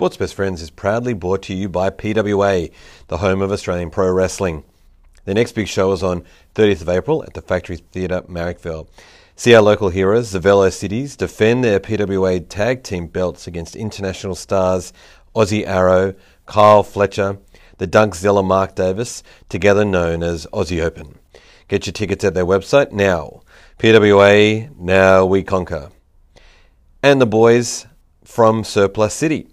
Sports Best Friends is proudly brought to you by PWA, the home of Australian Pro Wrestling. The next big show is on 30th of April at the Factory Theatre, Marrickville. See our local heroes, the Velocities, defend their PWA tag team belts against international stars Aussie Arrow, Kyle Fletcher, the Dunkzilla Mark Davis, together known as Aussie Open. Get your tickets at their website now. PWA, now we conquer. And the boys from Surplus City.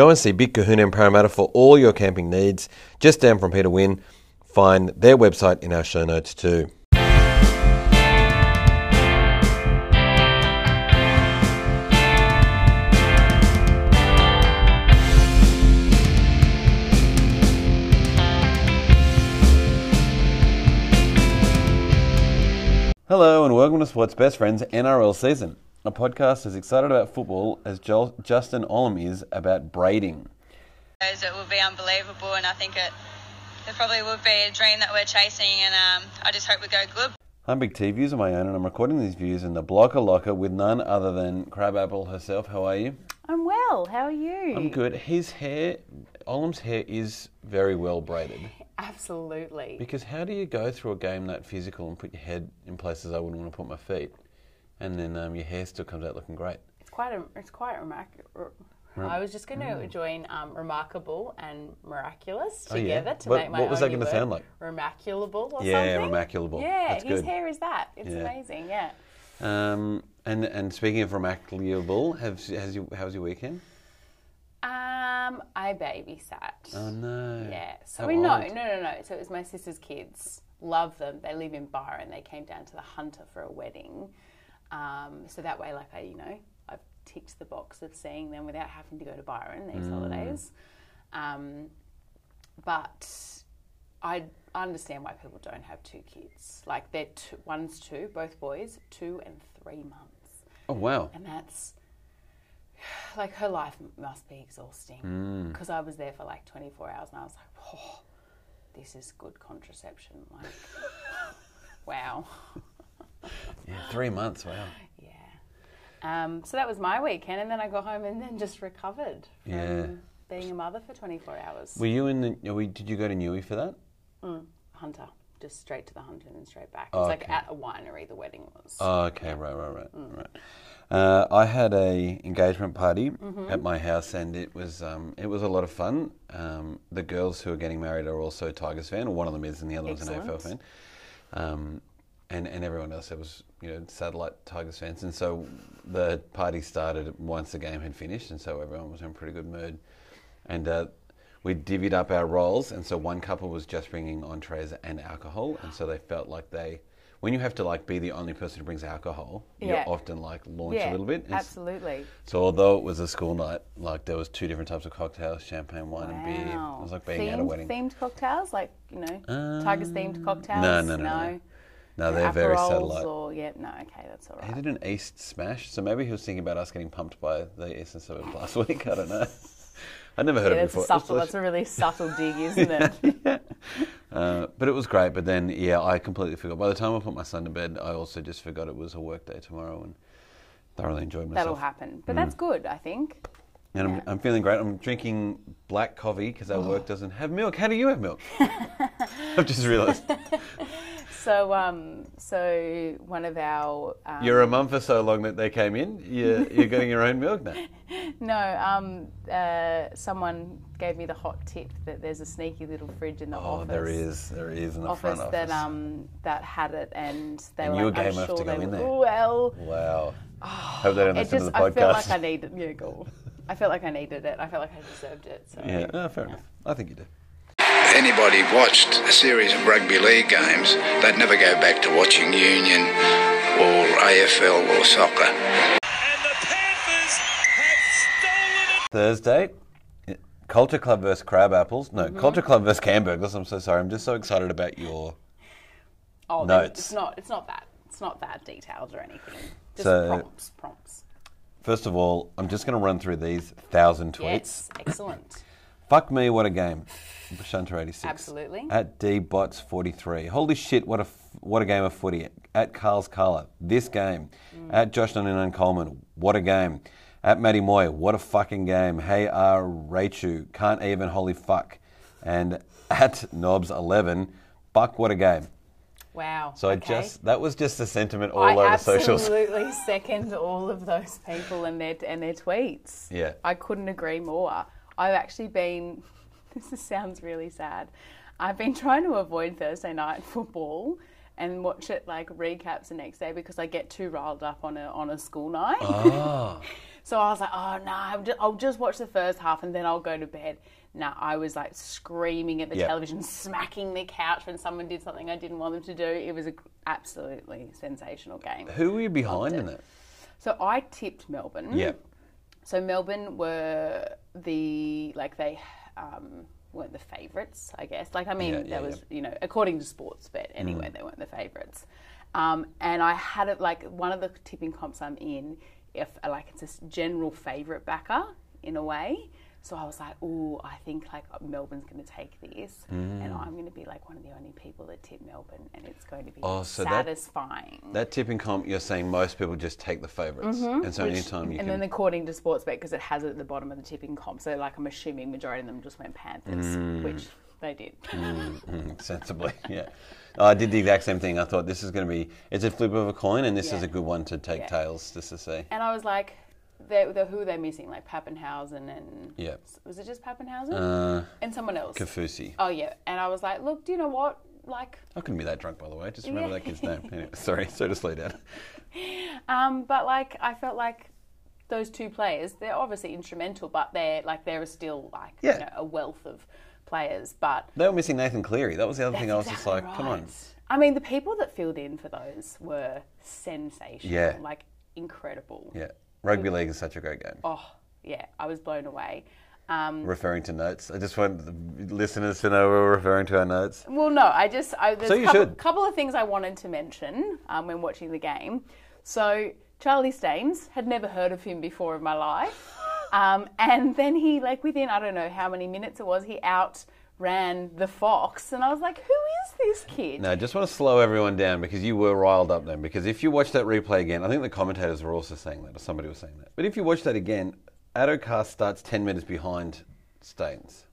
Go and see Big Kahuna in Parramatta for all your camping needs. Just down from Peter Wynn. Find their website in our show notes too. Hello and welcome to Sports Best Friends NRL season, a podcast as excited about football as Joel, Justin Olam is about braiding. It will be unbelievable, and I think it, it probably would be a dream that we're chasing, and um, I just hope we go good. I'm Big T Views on my own, and I'm recording these views in the Blocker Locker with none other than Crabapple herself. How are you? I'm well. How are you? I'm good. His hair, Olam's hair, is very well braided. Absolutely. Because how do you go through a game that physical and put your head in places I wouldn't want to put my feet, and then um, your hair still comes out looking great? It's quite a. It's quite remarkable. I was just going to join um, remarkable and miraculous Oh, yeah? together to What- make my what was that gonna sound like? Remarculable or Yeah, something. remarculable. Yeah, That's his good. hair is that. It's Yeah. amazing. Yeah. Um, and and speaking of remarkable, have has you how was your weekend? Um, I babysat. Oh no. Yeah. So How we no, old? no, no, no. So it was my sister's kids. Love them. They live in Byron. They came down to the Hunter for a wedding. Um, so that way, like I, you know, I've ticked the box of seeing them without having to go to Byron these Mm. holidays. Um, but I understand why people don't have two kids. Like they're two, one's two, both boys, two and three months, Oh wow. and that's like her life must be exhausting Mm. because I was there for like 24 hours and I was like, oh, this is good contraception. Like, wow. Yeah, three months. Wow. Yeah. Um, so that was my weekend, and then I got home and then just recovered from Yeah. being a mother for 24 hours. Were you in the? We, did you go to Newey for that? Hunter, just straight to the Hunter and then straight back. It's Oh, like okay. at a winery, the wedding was. Oh, okay, right, right, right, right. Uh, I had a engagement party at my house, and it was um, it was a lot of fun. Um, the girls who are getting married are also Tigers fan, or one of them is, and the other one's an AFL fan. Um, and and everyone else there was you know satellite Tigers fans, and so the party started once the game had finished, and so everyone was in pretty good mood, and. Uh, we divvied up our roles, and so one couple was just bringing entrees and alcohol, and so they felt like they, when you have to like be the only person who brings alcohol, Yeah. you often like launch yeah, a little bit. And Absolutely. So although it was a school night, like there was two different types of cocktails, champagne, wine, and beer. It was like being themed, at a wedding. Themed cocktails, like, you know, Tigers themed cocktails? no, no, no, no. No, No they're very Aperols satellite. Or, yeah, no, okay, that's all He did an East smash, so maybe he was thinking about us getting pumped by the Eastern Suburbs last week. I don't know. I'd never heard Yeah, of it that's, before. subtle, that's a really subtle dig, isn't it? Uh, but it was great. But then, yeah, I completely forgot. By the time I put my son to bed, I also just forgot it was a work day tomorrow and thoroughly enjoyed myself. That'll happen. Mm. But that's good, I think. And I'm, Yeah. I'm feeling great. I'm drinking black coffee because our work doesn't have milk. How do you have milk? I've just realised. So, um, so one of our um, You're a mum for so long that they came in. You're, you're getting your own milk now. no, um, uh, someone gave me the hot tip that there's a sneaky little fridge in the Oh, office. there is. There is in the Office front that office. um that had it, and they And were you were like, I'm sure to go they in were- there. Well, wow. Hope they don't listen just to the I felt like I needed yeah, cool. I felt like I needed it. I felt like I deserved it. So yeah, oh, fair enough. I think you do. Anybody watched a series of rugby league games, they'd never go back to watching Union or AFL or soccer. and the Panthers have stolen it. Thursday, Culture Club versus Crab Apples. No, Mm-hmm. Culture Club versus Camburgers. I'm so sorry. I'm just so excited about your. Oh, then Notes. It's not. It's not that. It's not that detailed or anything. Just So- prompts. Prompts. First of all, I'm just going to run through these thousand tweets. Yes. Excellent. Fuck me, what a game. Shunter86. Absolutely. At dbots43. Holy shit, what a what a game of footy. At Carl's Carla. This game. Mm. At Josh99 Coleman. What a game. At Matty Moy, what a fucking game. Hey, R. Raichu, can't even holy fuck. And at Knobs11, fuck, what a game. Wow. So I okay. just, that was just the sentiment all I over socials. I absolutely second all of those people and their and their tweets. Yeah. I couldn't agree more. I've actually been. This sounds really sad. I've been trying to avoid Thursday night football and watch it like recaps the next day because I get too riled up on a on a school night. Ah. So I was like, oh no, I'll just watch the first half and then I'll go to bed. No, I was like screaming at the Yep. television, smacking the couch when someone did something I didn't want them to do. It was an absolutely sensational game. Who were you behind in it? So I tipped Melbourne. Yeah. So Melbourne were the like they um, weren't the favourites, I guess. Like I mean, Yeah, yeah, that was yeah. Mm. you know according to Sportsbet anyway, they weren't the favourites. Um, and I had it like one of the tipping comps I'm in, if like it's a general favourite backer in a way. So I was like, oh, I think like Melbourne's going to take this, Mm. and I'm going to be like one of the only people that tip Melbourne, and it's going to be Oh, so satisfying. That tipping comp, you're saying most people just take the favorites And so Which- anytime you and can. then according to Sportsbet, because it has it at the bottom of the tipping comp, so like I'm assuming majority of them just went Panthers, Mm. which they did. Mm, sensibly, yeah. I did the exact same thing. I thought this is going to be, it's a flip of a coin, and this is a good one to take Yeah. tails just to see. And I was like, they're, they're, who are they missing? Like Papenhuyzen and Yeah. was it just Papenhuyzen Uh, and someone else? Kaufusi. Oh yeah, and I was like, look, do you know what? Like, I couldn't be that drunk, by the way. Just remember Yeah. that kid's name. Anyway, sorry, so to slow down. um, but like I felt like those two players, they're obviously instrumental, but they're like there is still like Yeah. you know, a wealth of players, but They were missing Nathan Cleary. That was the other thing. I was just like, come on. I mean, the people that filled in for those were sensational. Yeah. Like incredible. Yeah. Rugby league is such a great game. Oh, yeah. I was blown away. Um, Referring to notes. I just want the listeners to know we're referring to our notes. well, no, I just I, there's So a you couple, couple of things I wanted to mention um, when watching the game. So Charlie Staines had never heard of him before in my life, um, and then he like within I don't know how many minutes it was he outran the fox, and I was like, who is this kid? No, I just want to slow everyone down because you were riled up then. Because if you watch that replay again, I think the commentators were also saying that, or somebody was saying that. But if you watch that again, Addo-Carr starts 10 metres behind Staines.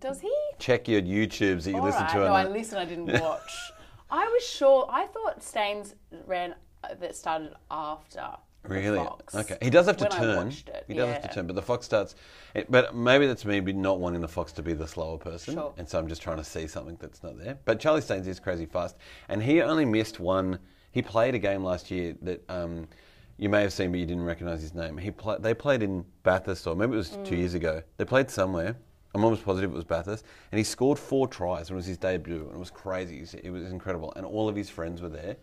Does he? Check your YouTubes that you listen right. to. No, on I that. listened. I didn't watch. I was sure. I thought Staines ran uh, that started after. Really? Okay. He does have to turn. He does have to turn, but the fox starts. It, but maybe that's me not wanting the fox to be the slower person, Sure. and so I'm just trying to see something that's not there. But Charlie Staines is crazy fast, and he only missed one. He played a game last year that um, you may have seen, but you didn't recognise his name. He pla they played in Bathurst, or maybe it was two Mm. years ago. They played somewhere. I'm almost positive it was Bathurst, and he scored four tries. and It was his debut, and it was crazy. It was incredible, and all of his friends were there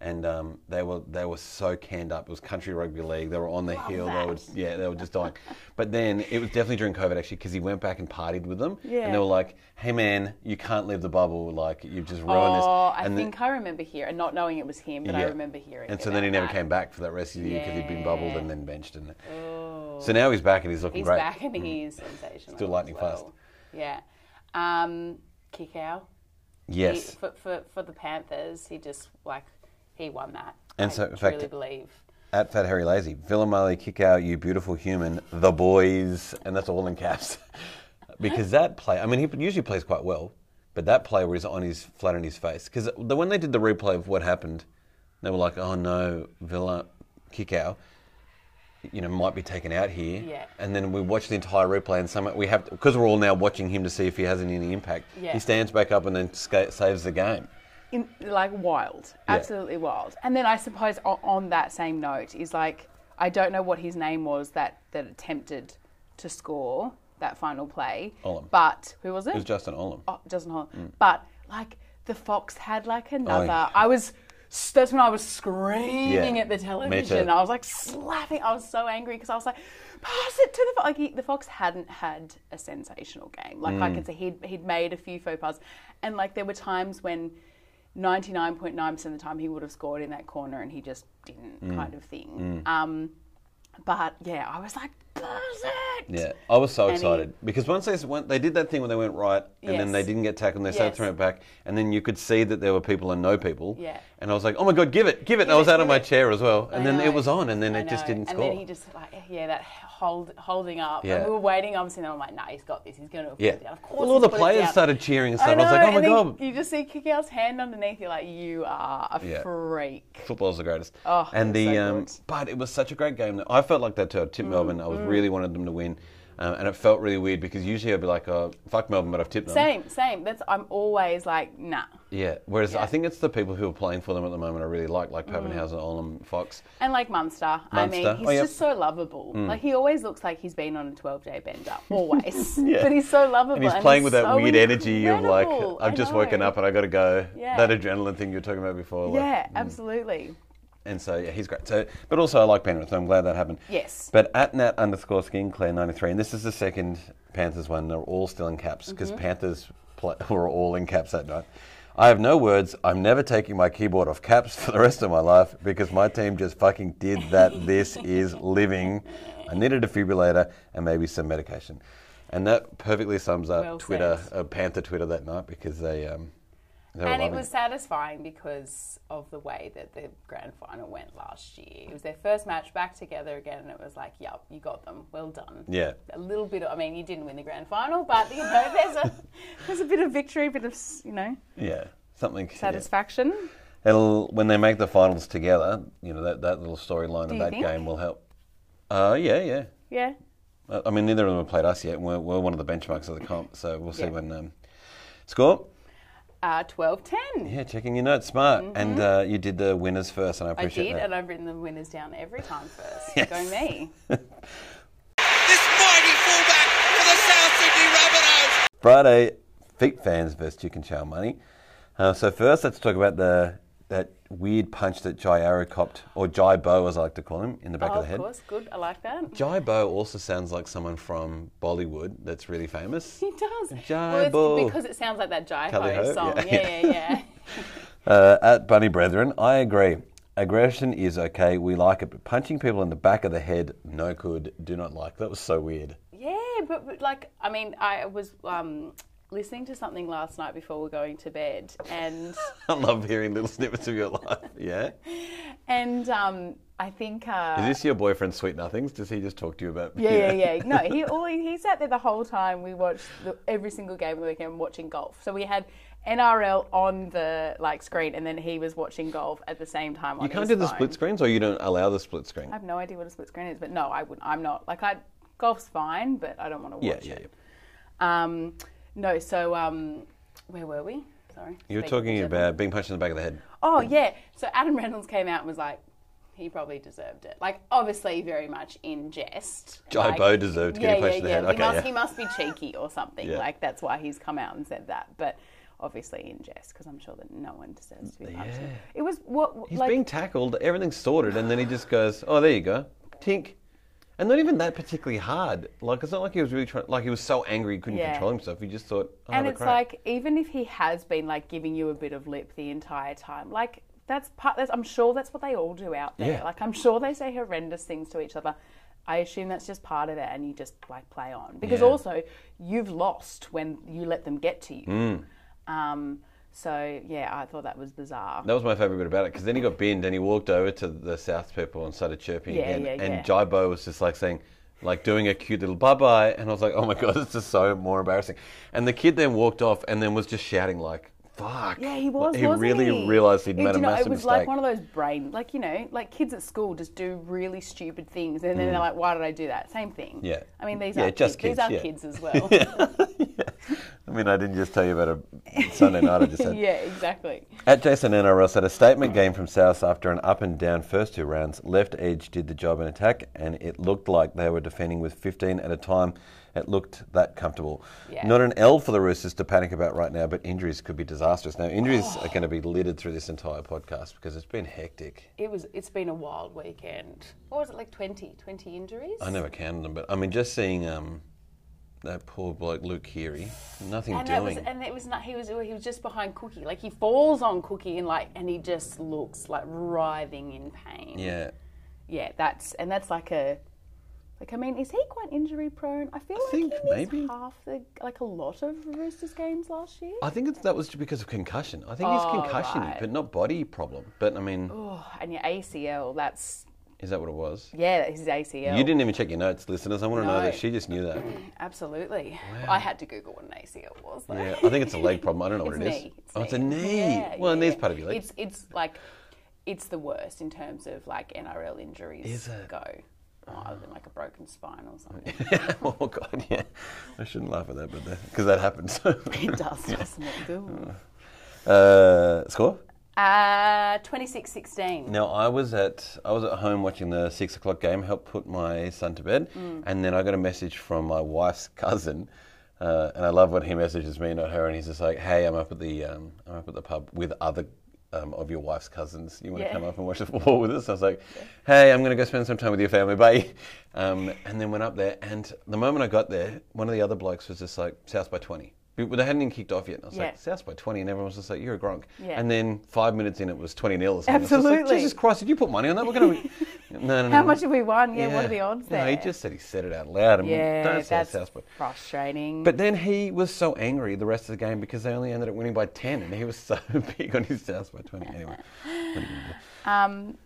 and um, they were they were so canned up. It was country rugby league. They were on the hill. They were yeah, they were just dying. But then it was definitely during COVID actually because he went back and partied with them, Yeah. and they were like, "Hey man, you can't leave the bubble. Like you've just ruined Oh, this." I And then- think I remember hearing, and not knowing it was him, but I remember hearing. And so then he never that. came back for that rest of the year because he'd been bubbled and then benched. And so now he's back and he's looking He's great. back and he is sensational. Still lightning well. fast. Yeah. Um, Kikau. Yes. He, for, for for the Panthers, he just like he won that. And I so, in truly fact- believe. At Fat Harry Lazy, Viliame Kikau, you beautiful human, the boys, and that's all in caps. because that play, I mean, he usually plays quite well, but that play where he's on his flat on his face. Because the, when they did the replay of what happened, they were like, "Oh no, Villa kick out, you know, might be taken out here." Yeah. And then we watch the entire replay, and some we have because we're all now watching him to see if he has any impact. Yeah. He stands back up and then ska- saves the game. In, like wild, absolutely wild. And then I suppose on, on that same note is like I don't know what his name was that that attempted to score that final play, Olam. but who was it? It was Justin Olam. oh, Justin Holland. But like the Fox had like another. yeah. I was. That's when I was screaming Yeah, at the television. I was like slapping. I was so angry because I was like, pass it to the Fox. Like he, the Fox hadn't had a sensational game. Like Mm. I can say he'd he'd made a few faux pas, and like there were times when. 99.9% of the time he would have scored in that corner and he just didn't Mm. kind of thing. Um, But yeah, I was like, perfect. Yeah, I was so And he- excited because once they went, they did that thing when they went right, and then they didn't get tackled, and they started Yes. throwing it back, and then you could see that there were people and no people. Yeah. And I was like, oh my god, give it, give it! and I was it, out of my it. chair as well, and I then it was on, and then I it just didn't and score. then he just like yeah that hold holding up. Yeah. And we were waiting obviously, and I'm like, nah, he's got this. He's going to yeah. it down. Of course, Well, all the players started cheering and stuff. I, know, was like, oh my god, You just see Kikau's hand underneath. You're like, you are a Yeah. freak. football's the greatest. Oh, and the so um. Mm, but it was such a great game. I felt like that too. I tipped Melbourne. I was really wanted them to win, um, and it felt really weird because usually I'd be like, oh, fuck Melbourne, but I've tipped them. Same, same. That's I'm always like, nah. Yeah. Whereas Yeah. I think it's the people who are playing for them at the moment I really like, like Papenhuyzen, mm. Olam, Fox. And like Munster, I mean, Munster. he's Oh, yep. just so lovable. Mm. Like he always looks like he's been on a 12 day bender, always. Yeah. But he's so lovable. And he's playing with that so weird energy of like. I've just woken up and I got to go. Yeah. That adrenaline thing you were talking about before. like- Yeah, mm. absolutely. And so yeah, he's great. So, but also I like Penrith. So I'm glad that happened. Yes. But at Nat underscore Skinclair 93, and this is the second Panthers one. They're all still in caps because Mm-hmm. Panthers play, were all in caps that night. I have no words. I'm never taking my keyboard off caps for the rest of my life because my team just fucking did that. this is living. I need a defibrillator and maybe some medication. And that perfectly sums up Well Twitter, uh, Panther Twitter that night because they, um, And it was satisfying because of the way that the grand final went last year. It was their first match back together again, and it was like, yep, you got them. Well done. Yeah. A little bit. Of, I mean, you didn't win the grand final, but you know, there's a there's a bit of victory, a bit of you know Yeah, something. yeah. satisfaction. It'll when they make the finals together. You know that, that little storyline of that think? game will help. Uh, yeah, yeah. Yeah. I mean, neither of them have played us yet. We're, we're one of the benchmarks of the comp, so we'll see Yeah. when um, score. Uh, 12-10. Yeah, checking your notes, smart. And uh, you did the winners first, and I Mm-hmm. I did, that. and I've written the winners down every time first. Yes. Go me. This mighty fullback for the South Sydney Rabbitohs. Friday, feet fans versus chicken chow money. Uh, so first, let's talk about the that weird punch that Jai Arrow copped, or Jai Bo, as I like to call him, in the back Oh, of the head. Of course, good. I like that. Jai Bo also sounds like someone from Bollywood that's really famous. He does. Jai well, Bo. because it sounds like that Jai Ho, song. yeah. Yeah, yeah, yeah. Uh, at Bunny Brethren, I agree. Aggression is okay. We like it, but punching people in the back of the head, no good. Do not like. That was so weird. Yeah, but, but like, I mean, I was um, listening to something last night before we are going to bed, and I love hearing little snippets of your life. Yeah. and um, I think uh, Is this your boyfriend, Sweet Nothings? Does he just talk to you about? Yeah, yeah, yeah. No, he all he, sat there the whole time. We watched the, every single game of the weekend watching golf. So we had NRL on the like screen, and then he was watching golf at the same time. On You can't do the phone. split screens, or you don't allow the split screen. I have no idea what a split screen is, but no, I wouldn't. I'm not like I golf's fine, but I don't want to Yeah, watch yeah. it. Um, no, so um, where were we? Sorry. You were Speaking talking of about being punched in the back of the head. Oh yeah. So Adam Reynolds came out and was like, he probably deserved it. Like obviously very much in jest. Jai like, Bo deserved getting punched in the head. He Okay, must yeah. he must be cheeky or something. Yeah. Like that's why he's come out and said that. But obviously in jest because I'm sure that no one deserves to be punched. Yeah. It was what He's like being tackled, everything's sorted, and then he just goes, "Oh, there you go, tink," and not even that particularly hard. Like it's not like he was really trying. Like he was so angry he couldn't Yeah. control himself. He just thought, oh, and the it's crap." like even if he has been like giving you a bit of lip the entire time, like that's part. That's, I'm sure that's what they all do out there. Yeah. Like I'm sure they say horrendous things to each other. I assume that's just part of it, and you just like play on because Yeah. also you've lost when you let them get to you. Mm. Um, so yeah, I thought that was bizarre. That was my favourite bit about it because then he got binned and he walked over to the South people and started chirping Yeah, again. yeah, and yeah. Jai Bo was just like saying, like doing a cute little bye bye. And I was like, oh my God, this is so more embarrassing. And the kid then walked off and then was just shouting, like, fuck. Yeah, he was. He really he? realised he'd It- made a know, massive It was mistake. like one of those brain, like you know, like kids at school just do really stupid things, and then Mm. they're like, "Why did I do that?" Same thing. Yeah. I mean, these Yeah, are just kids, kids, These are yeah. kids as well. I mean, I didn't just tell you about a Sunday night I just had. yeah, exactly. At Jason NRL said a statement game from South after an up and down first two rounds. Left edge did the job in attack, and it looked like they were defending with 15 at a time. It looked that comfortable. Yeah. Not an L for the Roosters to panic about right now, but injuries could be disastrous. Now, injuries Oh. are going to be littered through this entire podcast because it's been hectic. It was. It's been a wild weekend. What was it like? 20, 20 injuries. I never counted them, but I mean, just seeing um, that poor bloke Luke Keary, nothing And doing. was, and it was not. He was. He was just behind Cookie. Like he falls on Cookie, and like, and he just looks like writhing in pain. yeah. yeah, that's and that's like a Like, I mean, is he quite injury prone? I feel like think he missed maybe. half the, like a lot of Roosters games last year. I think it's, that was because of concussion. I think he's Oh, concussion, right. but not body problem. But I mean, Oh, and your ACL, that's, is that what it was? yeah, his ACL. You didn't even check your notes, listeners. I want to know No. that she just knew that. Absolutely. I had to Google what an ACL was, though. Yeah, I think it's a leg problem. I don't know what it is. knee. It's oh, it's a knee. knee. Yeah, well, a knee's part of your leg. It's it's like it's the worst in terms of like NRL injuries Is it? go. Oh, other than like a broken spine or something. oh God, yeah. I shouldn't laugh at that, but because that happens. it does, doesn't it? Ooh. uh, score. Uh, 26-16. Now I was at I was at home watching the six o'clock game. Helped put my son to bed, Mm. and then I got a message from my wife's cousin, uh, and I love when he messages me, not her. And he's just like, "Hey, I'm up at the um, I'm up at the pub with other." Um, of your wife's cousins, you want Yeah. to come up and watch the football with us? I was like, "Hey, I'm going to go spend some time with your family, bye." Um, and then went up there, and the moment I got there, one of the other blokes was just like, "South by 20." But they hadn't even kicked off yet. And I was Yeah. like, "South by 20," and everyone was just like, "You're a gronk." Yeah. And then five minutes in, it was 20 nil or something. I was like, Absolutely. Jesus Christ, did you put money on that? We're going to. No, no, no. How much have we won? Yeah, what are the odds no, there? he just said he said it out loud. And yeah, don't say that's South by. frustrating. But then he was so angry the rest of the game because they only ended up winning by 10, and he was so big on his South by 20. Anyway. Um,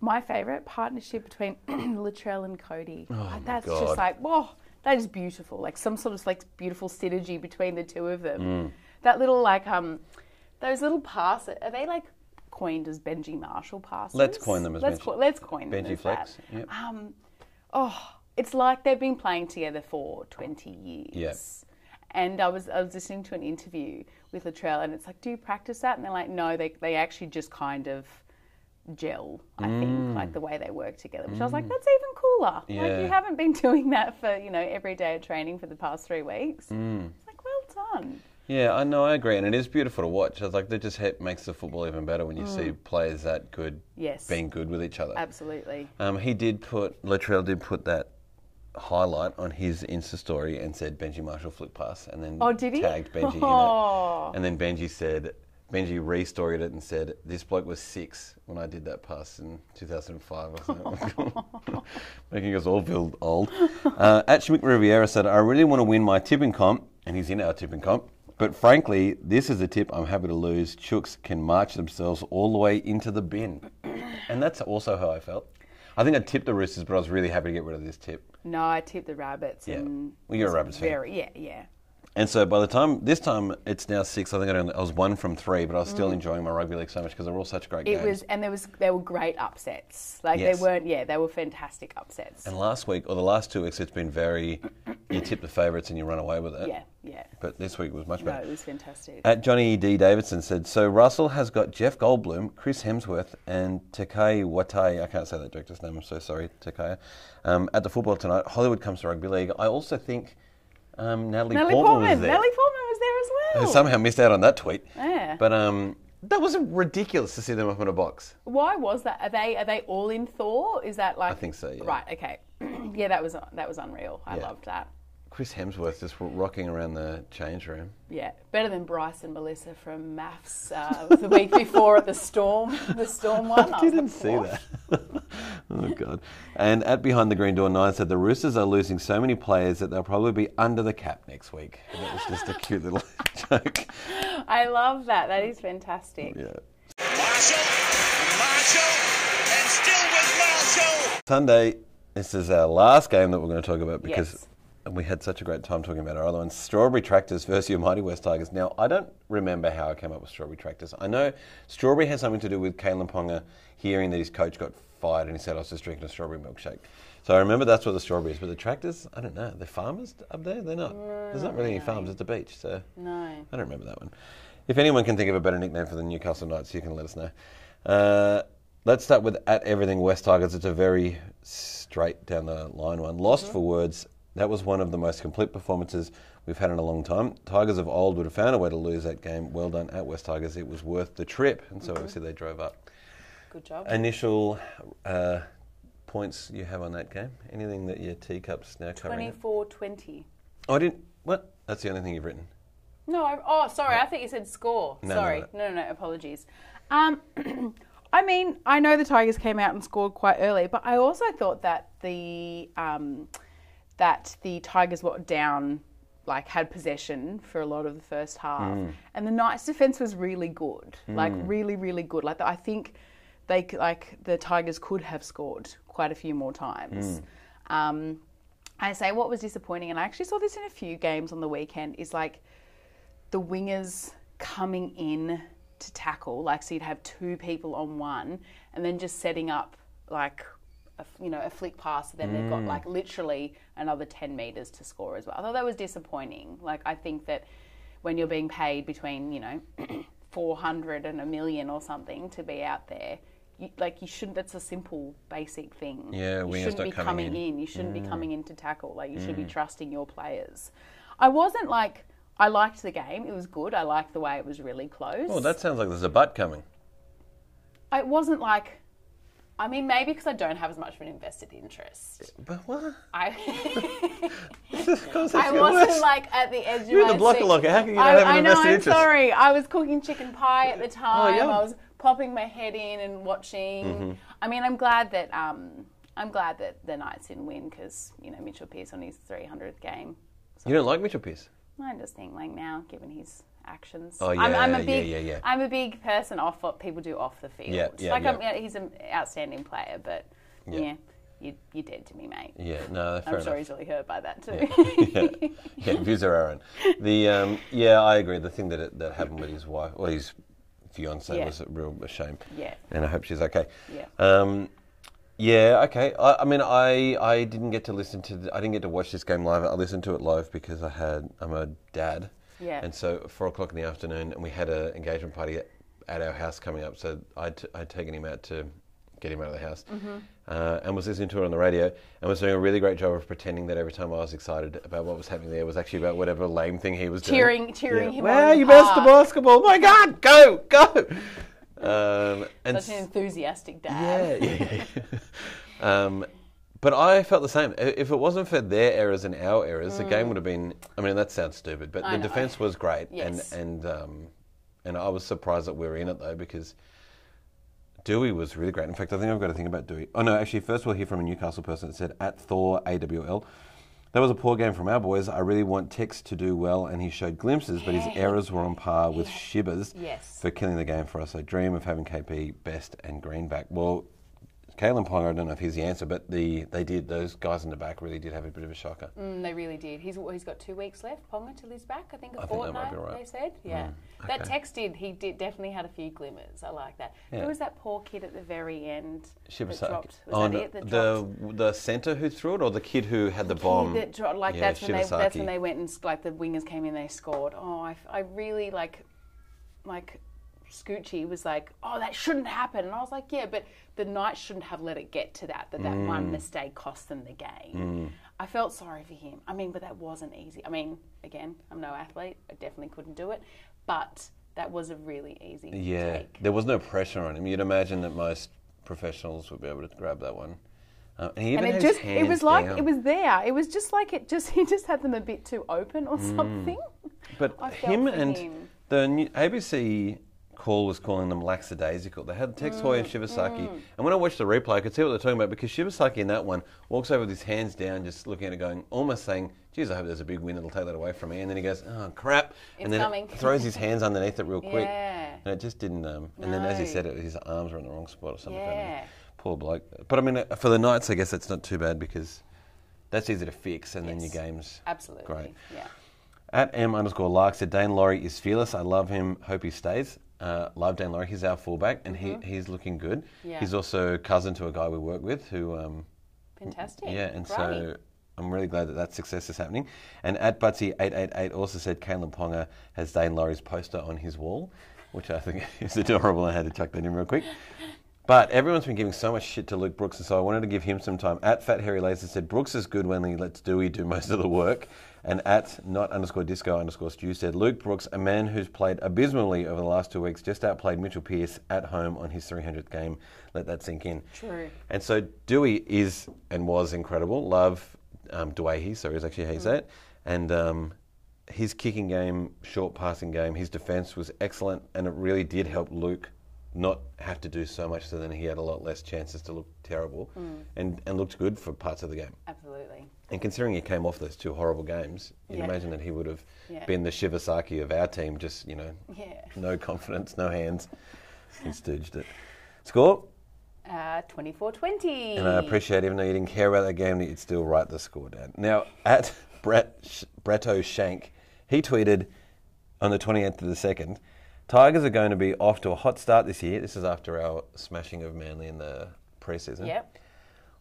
my favourite partnership between Latrell and Cody. That's Oh God. just like, whoa, that is beautiful. Like some sort of like beautiful synergy between the two of them. Mm. That little like um, those little passes. Are they like coined as Benji Marshall passes? Let's coin them as let's Benji- co- let's coin them Benji as Flex, that. yep. Um, oh, it's like they've been playing together for twenty years. Yep. And I was I was listening to an interview with Latrell, and it's like, do you practice that? And they're like, no, they they actually just kind of gel. I Mm. think like the way they work together, which I was like, that's even cooler. Like you haven't been doing that for you know every day of training for the past three weeks. Mm. It's like well done. Yeah, I know, I agree. And it is beautiful to watch. It's like that just makes the football even better when you see players that good Mm. Yes. being good with each other. Absolutely. Um, he did put Latrell did put that highlight on his Insta story and said Benji Marshall flick pass, and then Oh, did he? tagged Benji Oh. in it. And then Benji said Benji restoried it and said this bloke was six when I did that pass in 2005 or something, making us all feel old. Uh, at Schmick Riviera said, I really want to win my tipping comp, and he's in our tipping comp. But frankly, this is a tip I'm happy to lose. Chooks can march themselves all the way into the bin. And that's also how I felt. I think I tipped the Roosters, but I was really happy to get rid of this tip. No, I tipped the rabbits. Yeah. And Well, you're a Rabbits fan. Very yeah yeah. And so by the time this time it's now six, I think I, I was one from three, but I was still enjoying my rugby league so much because they were all such great Mm. It games. was and there was there were great upsets. Like Yes. they weren't yeah they were fantastic upsets. and last week or the last two weeks, it's been very. You tip the favourites and you run away with it. yeah yeah. But this week was much No, better. it was fantastic. At Johnny D. Davidson said, so Russell has got Jeff Goldblum, Chris Hemsworth, and Takai Watai. I can't say that director's name. I'm so sorry, Takaya. Um, at the football tonight, Hollywood comes to rugby league. I also think um, Natalie, Natalie Portman, Portman. was there. Natalie Portman was there as I well. somehow missed out on that tweet. Yeah. But um, that was ridiculous to see them up in a box. Why was that? Are they are they all in Thor? Is that like? I think so, yeah. Right. Okay. yeah, that was that was unreal. I Yeah. loved that. Chris Hemsworth just rocking around the change room. Yeah, better than Bryce and Melissa from MAFS uh, the week before at the Storm, the Storm one. I was didn't like, see "What?" that. oh god! And at behind the green door nine said the Roosters are losing so many players that they'll probably be under the cap next week. And that was just a cute little joke. I love that. That is fantastic. Yeah. Marshall, Marshall, and still with Marshall. Sunday. This is our last game that we're going to talk about because Yes. we had such a great time talking about our other ones. Strawberry Tractors versus your Mighty West Tigers. Now, I don't remember how I came up with Strawberry Tractors. I know Strawberry has something to do with Kalyn Ponga hearing that his coach got fired and he said, I was just drinking a strawberry milkshake. So I remember that's what the strawberry is. But the tractors, I don't know. They're farmers up there? They're not. There's not really any farms. It's a beach. So No. I don't remember that one. If anyone can think of a better nickname for the Newcastle Knights, you can let us know. Uh, let's start with at everything West Tigers. It's a very straight down the line one. Lost for words. That was one of the most complete performances we've had in a long time. Tigers of old would have found a way to lose that game. Well done at West Tigers. It was worth the trip, and so obviously they drove up. Good job. Initial uh, points you have on that game? Anything that your teacups now covering? it? 24 20. Oh, I didn't. What? That's the only thing you've written. No, I, oh, sorry. I thought you said score. No, no, sorry. no. No, no, no. Apologies. Um, I mean, I know the Tigers came out and scored quite early, but I also thought that the um, that the Tigers were down, like had possession for a lot of the first half, and the Knights' defense was really good, like really, really good. Like I think they like the Tigers could have scored quite a few more times. Um, I say what was disappointing, and I actually saw this in a few games on the weekend, is like the wingers coming in to tackle, like so you'd have two people on one, and then just setting up like a, you know a flick pass, then they've got like literally another ten meters to score as well. I thought that was disappointing. Like I think that when you're being paid between you know four hundred and a million or something to be out there. You, like you shouldn't. That's a simple, basic thing. Yeah, you shouldn't be coming in. in. You shouldn't be mm. coming in to tackle. Like you should be mm. trusting your players. I wasn't like I liked the game. It was good. I liked the way it was really close. Well, that sounds like there's a butt coming. it wasn't like. I mean, maybe because I don't have as much of an invested interest. But what? I I wasn't like at the edge You're of the my blocker locker. How can you not I, have an I know. invested I'm interest? sorry. I was cooking chicken pie at the oh, time. yum. I was popping my head in and watching. Mm-hmm. I mean, I'm glad that um, I'm glad that the Knights didn't win because you know Mitchell Pearce on his 300th game. You don't like Mitchell Pearce? I just think like now, given his actions. Oh, I'm, I'm a big, yeah, yeah, yeah. I'm a big person off what people do off the field. Yeah, yeah, like yeah. I'm, yeah, he's an outstanding player, but Yeah. yeah, you, you're dead to me, mate. Yeah, no, I'm enough. sure he's really hurt by that too. yeah, yeah, views are our own. The um, yeah, I agree. The thing that it, that happened with his wife or his fiance Yeah. was a real a shame. Yeah. and I hope she's okay. Yeah. Um, yeah, okay. I, I mean, I I didn't get to listen to. The, I didn't get to watch this game live. I listened to it live because I had. I'm a dad. Yeah. And so four o'clock in the afternoon, and we had an engagement party at, at our house coming up. So I'd, I'd taken him out to get him out of the house, Mm-hmm. Uh, and was listening to it on the radio, and was doing a really great job of pretending that every time I was excited about what was happening there was actually about whatever lame thing he was doing. cheering, cheering him on. Wow, in you missed the basketball! My God, go, go! Um, and Such an enthusiastic dad. yeah, yeah. um, but I felt the same. If it wasn't for their errors and our errors, the game would have been. I mean, that sounds stupid, but Mm. I the know. defense was great, Yes. and and um, and I was surprised that we were in it though because Dewey was really great. In fact, I think I've got to think about Dewey. Oh no, actually, first we'll hear from a Newcastle person that said at Thor AWL. That was a poor game from our boys. I really want Tex to do well, and he showed glimpses, but his errors were on par with Shivers Yes. for killing the game for us. I dream of having KP, Best, and Green back. Well, Kalyn Ponga, I don't know if he's the answer, but the they did those guys in the back really did have a bit of a shocker. Mm, they really did. He's he's got two weeks left. Ponga till he's back. I think a I think that fortnight. be right. Mm, They said, yeah. That okay. Tex did. He did definitely had a few glimmers. I like that. Yeah. Who was that poor kid at the very end that Shibasaki. dropped? Was Oh, that no, it? That the the centre who threw it, or the kid who had the bomb? That dropped, like Yeah, that's when they that's when they went and like the wingers came in. They scored. Oh, I, I really like like Scoochie was like, oh, that shouldn't happen, and I was like, yeah, but the Knights shouldn't have let it get to that. That that Mm. one mistake cost them the game. I felt sorry for him. I mean, but that wasn't easy. I mean, again, I'm no athlete. I definitely couldn't do it, but that was a really easy Yeah, take. there was no pressure on him. You'd imagine that most professionals would be able to grab that one. Uh, and and it just it was like down. it was there. It was just like it just he just had them a bit too open or Mm. something. But him and him. the new ABC call was calling them lackadaisical. They had Tex Hoy and Mm, Shibasaki. And when I watched the replay, I could see what they're talking about because Shibasaki in that one walks over with his hands down, just looking at it, going, almost saying, geez, I hope there's a big win that'll take that away from me. And then he goes, oh, crap. It's and then coming. It throws his hands underneath it real quick. Yeah. And it just didn't. Um, and then, as he No. said, it, his arms were in the wrong spot or something. Yeah. Poor bloke. But I mean, uh, for the Knights, I guess that's not too bad because that's easy to fix and then your Yes. game's Absolutely. great. Yeah. At M underscore Lark said Daine Laurie is fearless. I love him. Hope he stays. Uh, love Daine Laurie. He's our fullback and he, he's looking good. Mm-hmm. Yeah. He's also cousin to a guy we work with who, um, Fantastic. yeah, and Great. so I'm really glad that that success is happening. And at Butsy888 also said Kalyn Ponga has Daine Laurie's poster on his wall, which I think is adorable. I had to chuck that in real quick. But everyone's been giving so much shit to Luke Brooks, and so I wanted to give him some time. At Fat Harry Laser said Brooks is good when he lets Dewey do most of the work. And at not underscore disco underscore stew said Luke Brooks, a man who's played abysmally over the last two weeks, just outplayed Mitchell Pearce at home on his 300th game. Let that sink in. True. And so Dewey is and was incredible. Love um, Dewey, sorry, is actually how you say it. And um, his kicking game, short passing game, his defence was excellent, and it really did help Luke not have to do so much, so then he had a lot less chances to look terrible, Mm. and and looked good for parts of the game. Absolutely. And considering he came off those two horrible games, you'd Yeah. imagine that he would have Yeah. been the Shivasaki of our team. Just you know, Yeah. no confidence, no hands. He stooged it. Score. Uh, 24-20. And I appreciate, even though you didn't care about that game, that you'd still write the score down. Now, at Brett Sh- Bretto Shank, he tweeted on the 28th of the 2nd, Tigers are going to be off to a hot start this year. This is after our smashing of Manly in the preseason. Yep.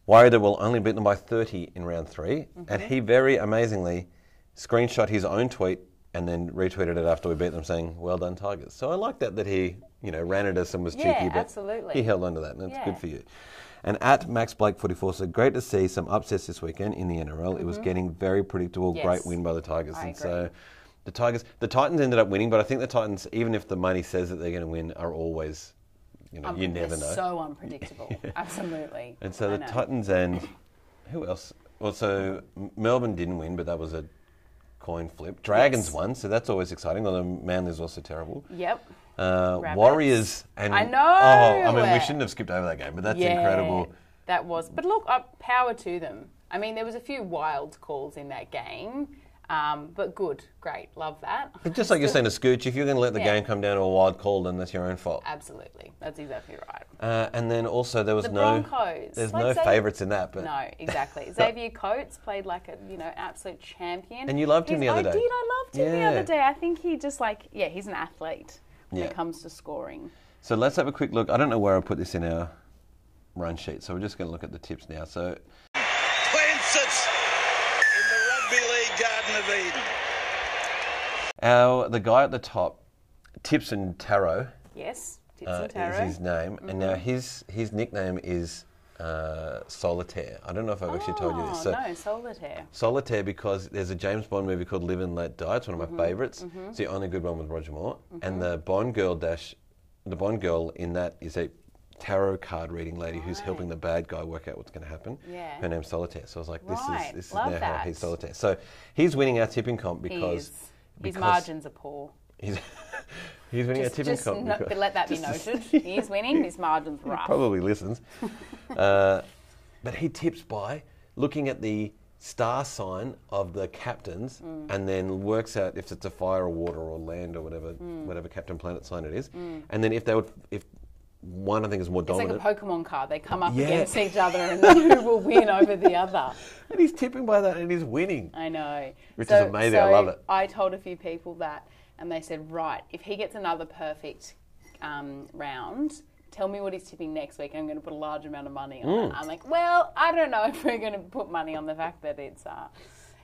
Worried that we'll only beat them by 30 in round 3 Mm-hmm. And he very amazingly screenshot his own tweet and then retweeted it after we beat them saying, well done, Tigers. So I like that, that he, you know, ran at us and was Yeah, cheeky, but absolutely. he held on to that, and it's Yeah. good for you. And at Max Blake 44 said, great to see some upsets this weekend in the NRL. It was getting very predictable. Yes. Great win by the Tigers. I and so the Tigers, the Titans ended up winning, but I think the Titans, even if the money says that they're going to win, are always, you know, Um, They're never know. So unpredictable. Absolutely. and so I the know. Titans and who else? Well, so Melbourne didn't win, but that was a coin flip. Dragons Yes. won, so that's always exciting. Although Manly's also terrible. Yep. Uh, Warriors and I know! Oh, I mean, we shouldn't have skipped over that game, but that's yeah, incredible. That was. But look, uh, power to them. I mean, there was a few wild calls in that game, um, but good, great, love that. But just like you're saying to Scooch, if you're going to let the Yeah. game come down to a wild call, then that's your own fault. Absolutely, that's exactly right. Uh, and then also there was The no Broncos. there's Like no Xav- favourites in that, but No, exactly. Xavier Coates played like a you know absolute champion. And you loved him He's- the other I day. did. I loved him the other day. I think he just like yeah, he's an athlete when Yeah. it comes to scoring. so let's have a quick look. I don't know where I put this in our run sheet, so we're just going to look at the tips now. So Plants it in the Rugby League Garden of Eden. our the guy at the top, Tips and Tarot, Yes, Tips uh, and Tarot. is his name, and now his his nickname is uh, Solitaire. I don't know if I've actually told you this. Oh, So no, solitaire. Solitaire because there's a James Bond movie called Live and Let Die. It's one of Mm-hmm, my favourites. It's the only good one with Roger Moore. And the Bond girl dash, the Bond girl in that is a tarot card reading lady who's helping the bad guy work out what's going to happen. Yeah. Her name's Solitaire. So I was like, this Right, is this is love now how he's Solitaire. So he's winning our tipping comp He because. His margins are poor. He's, he's winning Just, our tipping just comp. no, because- let that be noted. He's winning. His margins he rough. probably listens. uh, but he tips by looking at the star sign of the captains Mm. and then works out if it's a fire or water or land or whatever Mm. whatever captain planet sign it is. And then if they would if one I think is more dominant. It's like a Pokemon card. They come up Yeah. against each other, and who will win over the other? and he's tipping by that and he's winning. I know. Which is amazing, I love it. I told a few people that, and they said, right, if he gets another perfect um, round, tell me what he's tipping next week. I'm going to put a large amount of money on Mm. it. I'm like, well, I don't know if we're going to put money on the fact that it's uh,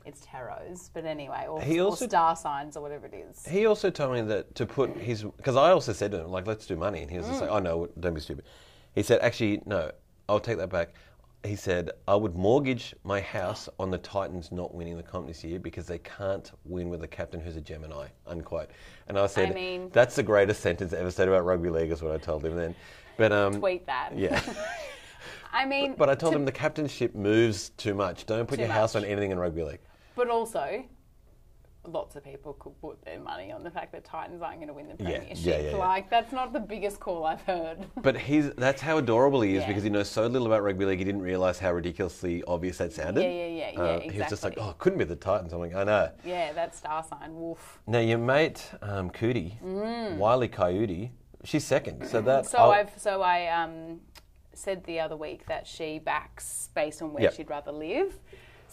it's tarots, but anyway, or, He or also- star signs or whatever it is. He also told me that to put his because I also said to him like let's do money and he was just Mm. like oh no don't be stupid. He said actually no I'll take that back. He said I would mortgage my house on the Titans not winning the comp this year because they can't win with a captain who's a Gemini unquote. And I said I mean- that's the greatest sentence ever said about rugby league is what I told him then. But um Tweet that. yeah. I mean, but I told to- him the captainship moves too much. Don't put your house much. on anything in rugby league. But also, lots of people could put their money on the fact that Titans aren't going to win the Yeah, premiership. yeah, yeah. Like that's not the biggest call I've heard. But he's that's how adorable he is Yeah. because he knows so little about rugby league. He didn't realise how ridiculously obvious that sounded. Yeah, yeah, yeah, yeah, Uh, He was just like, exactly. "Oh, it couldn't be the Titans." I'm like, "I know." yeah, that star sign. Woof. Now your mate um, Cootie, Wiley Coyote, she's second. So that Mm. So I'll- I've so I um, said the other week that she backs based on where Yep. she'd rather live.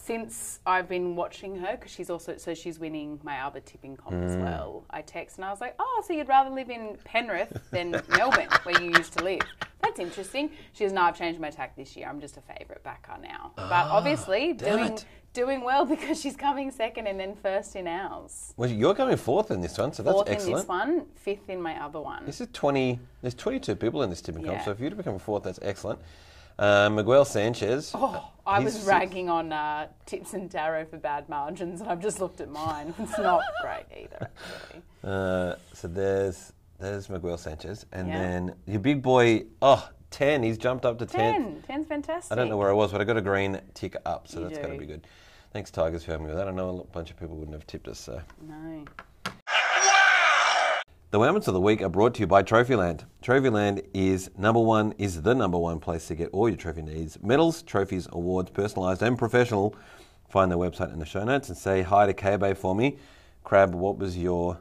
Since I've been watching her, because she's also so she's winning my other tipping comp as Mm. well. I text and I was like, "Oh, so you'd rather live in Penrith than Melbourne, where you used to live? That's interesting." She goes, "No, I've changed my tack this year. I'm just a favourite backer now." but obviously, Ah, doing it. doing well because she's coming second and then first in ours. well, you're coming fourth in this one, so that's Fourth in excellent. this one, fifth in my other one. This is 20. There's 22 people in this tipping comp, so if you to become fourth, that's excellent. Uh, Miguel Sanchez. Oh, I was ragging on uh, Tips and Tarot for bad margins, and I've just looked at mine. It's not great either. Actually. Uh, so there's there's Miguel Sanchez, and Yeah. then your big boy. Oh, 10. He's jumped up to 10. Ten. Ten's fantastic. I don't know where I was, but I got a green tick up, so You that's got to be good. Thanks, Tigers, for helping me with that. I know a bunch of people wouldn't have tipped us. So. No. The Women's of the Week are brought to you by Trophyland. Trophyland is number one, is the number one place to get all your trophy needs. Medals, trophies, awards, personalised and professional. Find their website in the show notes and say hi to K-Bay for me. Crab, what was your...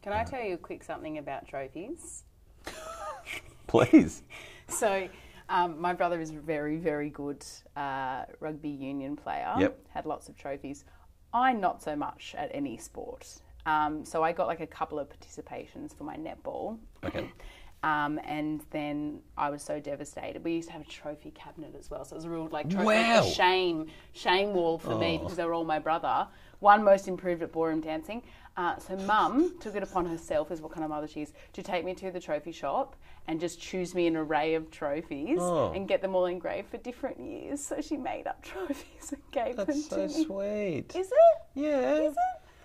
Can I tell you a quick something about trophies? Please. So, um, my brother is a very, very good uh, rugby union player. Yep. Had lots of trophies. I not so much at any sport. Um, so I got like a couple of participations for my netball. Okay. Um, and then I was so devastated. We used to have a trophy cabinet as well, so it was a real like, tro- Wow. like shame shame wall for me because they were all my brother. One most improved at ballroom dancing. Uh, so mum took it upon herself, is what kind of mother she is, to take me to the trophy shop and just choose me an array of trophies Oh. and get them all engraved for different years. So she made up trophies and gave them That's to so me. sweet. Is it? Yeah. Is it?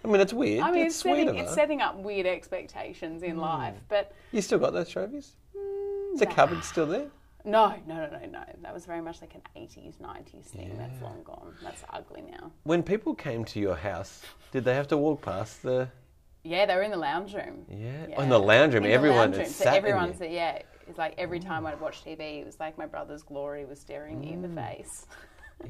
I mean, it's weird. I mean, it's setting, it's setting up weird expectations in hmm. life, but You still got those trophies? Mm, is the cupboard still there? no, no, no, no, no. That was very much like an 80s, 90s thing. That's long gone. That's ugly now. When people came to your house, did they have to walk past the... Yeah, they were in the lounge room. Yeah. Oh, in the lounge room, In the everyone lounge had room. So everyone's yeah. It's like every time mm. I'd watch TV, it was like my brother's glory was staring me in Mm. the face.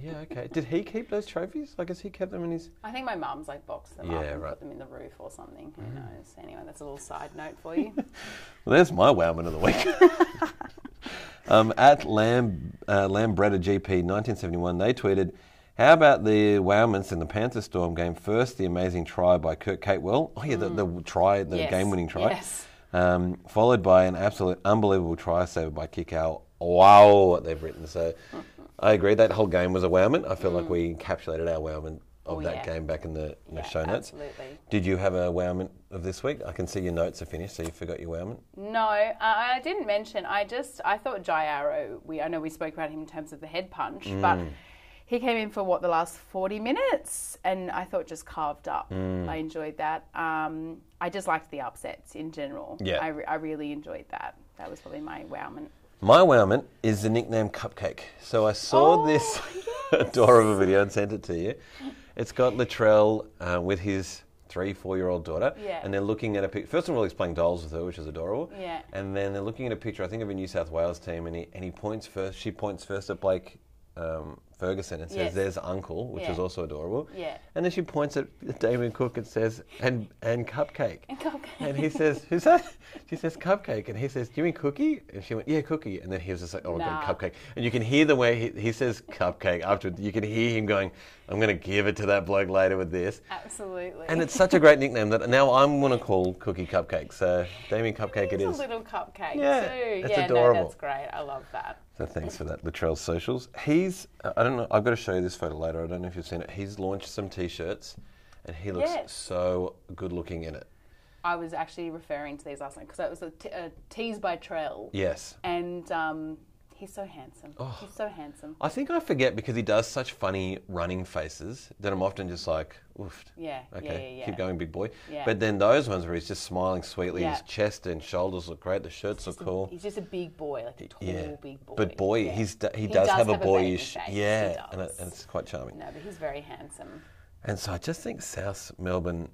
Yeah, okay. Did he keep those trophies? I guess he kept them in his... I think my mum's like boxed them up Yeah, and right. Mm. put them in the roof or something. Who knows? Anyway, that's a little side note for you. Well, there's my wowman of the week. um, at Lamb, uh, Lambretta GP 1971, they tweeted, How about the Wowmans in the Panther Storm game? First, the amazing try by Kurt Capewell. Oh, yeah, the, the try, the Mm. Yes, game winning try. yes. Um, followed by an absolute unbelievable try saved by Kikau. Wow, what they've written. So I agree, that whole game was a Wowman. I feel like we encapsulated our Wowman of Mm. Oh, that yeah. game back in the, in the Yeah, show notes. absolutely. Did you have a Wowman of this week? I can see your notes are finished, so you forgot your Wowman. No, I didn't mention. I just I thought Jai Arrow. We I know we spoke about him in terms of the head punch, Mm. but he came in for what the last forty minutes, and I thought just carved up. Mm. I enjoyed that. Um, I just liked the upsets in general. Yeah. I, re- I really enjoyed that. That was probably my wowment. My wowment is the nickname Cupcake. So I saw Oh, this adorable video and sent it to you. It's got Latrell uh, with his three, four-year-old daughter, Yeah. and they're looking at a picture. First of all, he's playing dolls with her, which is adorable. Yeah. And then they're looking at a picture, I think, of a New South Wales team, and he and he points first. She points first at Blake um, Ferguson and says, Yes. "There's Uncle," which Yeah. is also adorable. Yeah. And then she points at Damien Cook and says, "And and Cupcake." And Cupcake. And he says, "Who's that?" She says, "Cupcake." And he says, "Do you mean Cookie?" And she went, "Yeah, Cookie." And then he was just like, "Oh Nah. god, Cupcake!" And you can hear the way he, he says Cupcake after. You can hear him going, "I'm going to give it to that bloke later with this." Absolutely. And it's such a great nickname that now I'm going to call Cookie Cupcake. So Damien Cupcake it He's a little cupcake Yeah, too. it's yeah, adorable. no, that's great. I love that. So thanks for that, Latrell's socials. He's, I don't know, I've got to show you this photo later. I don't know if you've seen it. He's launched some t-shirts and he looks Yes. so good looking in it. I was actually referring to these last night because that was a, t- a tease by Trell. Yes. And um, he's so handsome. Oh. He's so handsome. I think I forget because he does such funny running faces that I'm often just like, oof. Yeah, yeah, Okay, yeah, yeah. keep going, big boy. Yeah. But then those ones where he's just smiling sweetly, his chest and shoulders look great, the shirts look cool. He's just a big boy, like a tall, big boy. But boy, he's he, He does, does have a boyish, yeah, and, it, and it's quite charming. No, but he's very handsome. And so I just think South Melbourne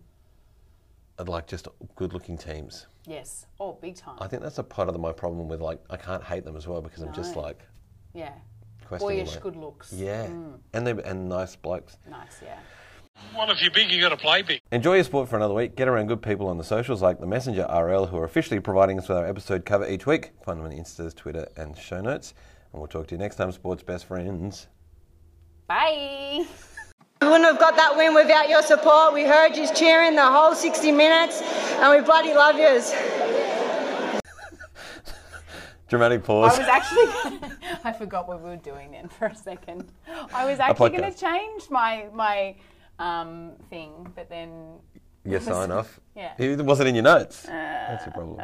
are like just good-looking teams. Yes. Oh, big time. I think that's a part of my problem with like I can't hate them as well because I'm just No. like yeah. questioning. Boyish like- good looks. Yeah, mm. and they and nice blokes. Nice, yeah. Well, if you're big, you got to play big. Enjoy your sport for another week. Get around good people on the socials like the Messenger RL, who are officially providing us with our episode cover each week. Find them on the Instas, Twitter, and show notes. And we'll talk to you next time, sports best friends. Bye. We wouldn't have got that win without your support. We heard you cheering the whole 60 minutes, and we bloody love yous. Dramatic pause. I was actually. I forgot what we were doing then for a second. I was actually going to change my my um, thing, but then. Your sign off. Yeah. It wasn't in your notes. That's your problem.